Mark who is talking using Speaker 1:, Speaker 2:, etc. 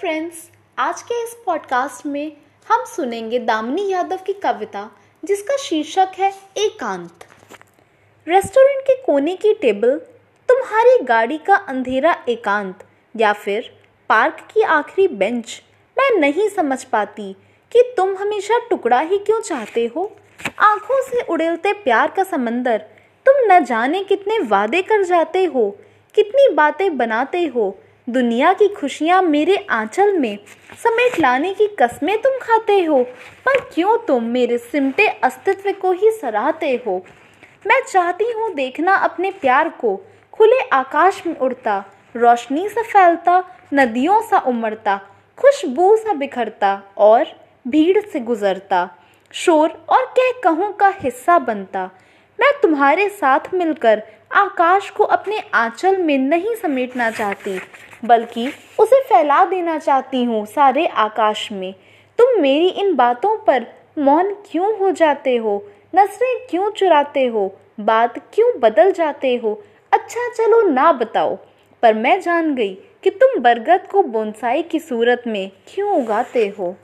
Speaker 1: Friends आज के इस पॉडकास्ट में हम सुनेंगे दामिनी यादव की कविता, जिसका शीर्षक है एकांत। रेस्टोरेंट के कोने की टेबल, तुम्हारी गाड़ी का अंधेरा एकांत, या फिर पार्क की आखिरी बेंच। मैं नहीं समझ पाती कि तुम हमेशा टुकड़ा ही क्यों चाहते हो? आँखों से उड़ेलते प्यार का समंदर, तुम न जाने कितने वादे कर जाते हो, कितनी बातें बनाते हो दुनिया की खुशियाँ मेरे आंचल में समेट लाने की कस्में तुम खाते हो, पर क्यों तुम मेरे सिमटे अस्तित्व को ही सराहते हो? मैं चाहती हूँ देखना अपने प्यार को, खुले आकाश में उड़ता, रोशनी से फैलता, नदियों सा उमड़ता, खुशबू सा बिखरता और भीड़ से गुजरता, शोर और कह कहूँ का हिस्सा बनता। मैं तुम्हारे साथ मिलकर आकाश को अपने आंचल में नहीं समेटना चाहती, बल्कि उसे फैला देना चाहती हूँ सारे आकाश में। तुम मेरी इन बातों पर मौन क्यों हो जाते हो? नज़रें क्यों चुराते हो? बात क्यों बदल जाते हो? अच्छा चलो ना बताओ। पर मैं जान गई कि तुम बरगद को बोनसाई की सूरत में क्यों उगाते हो।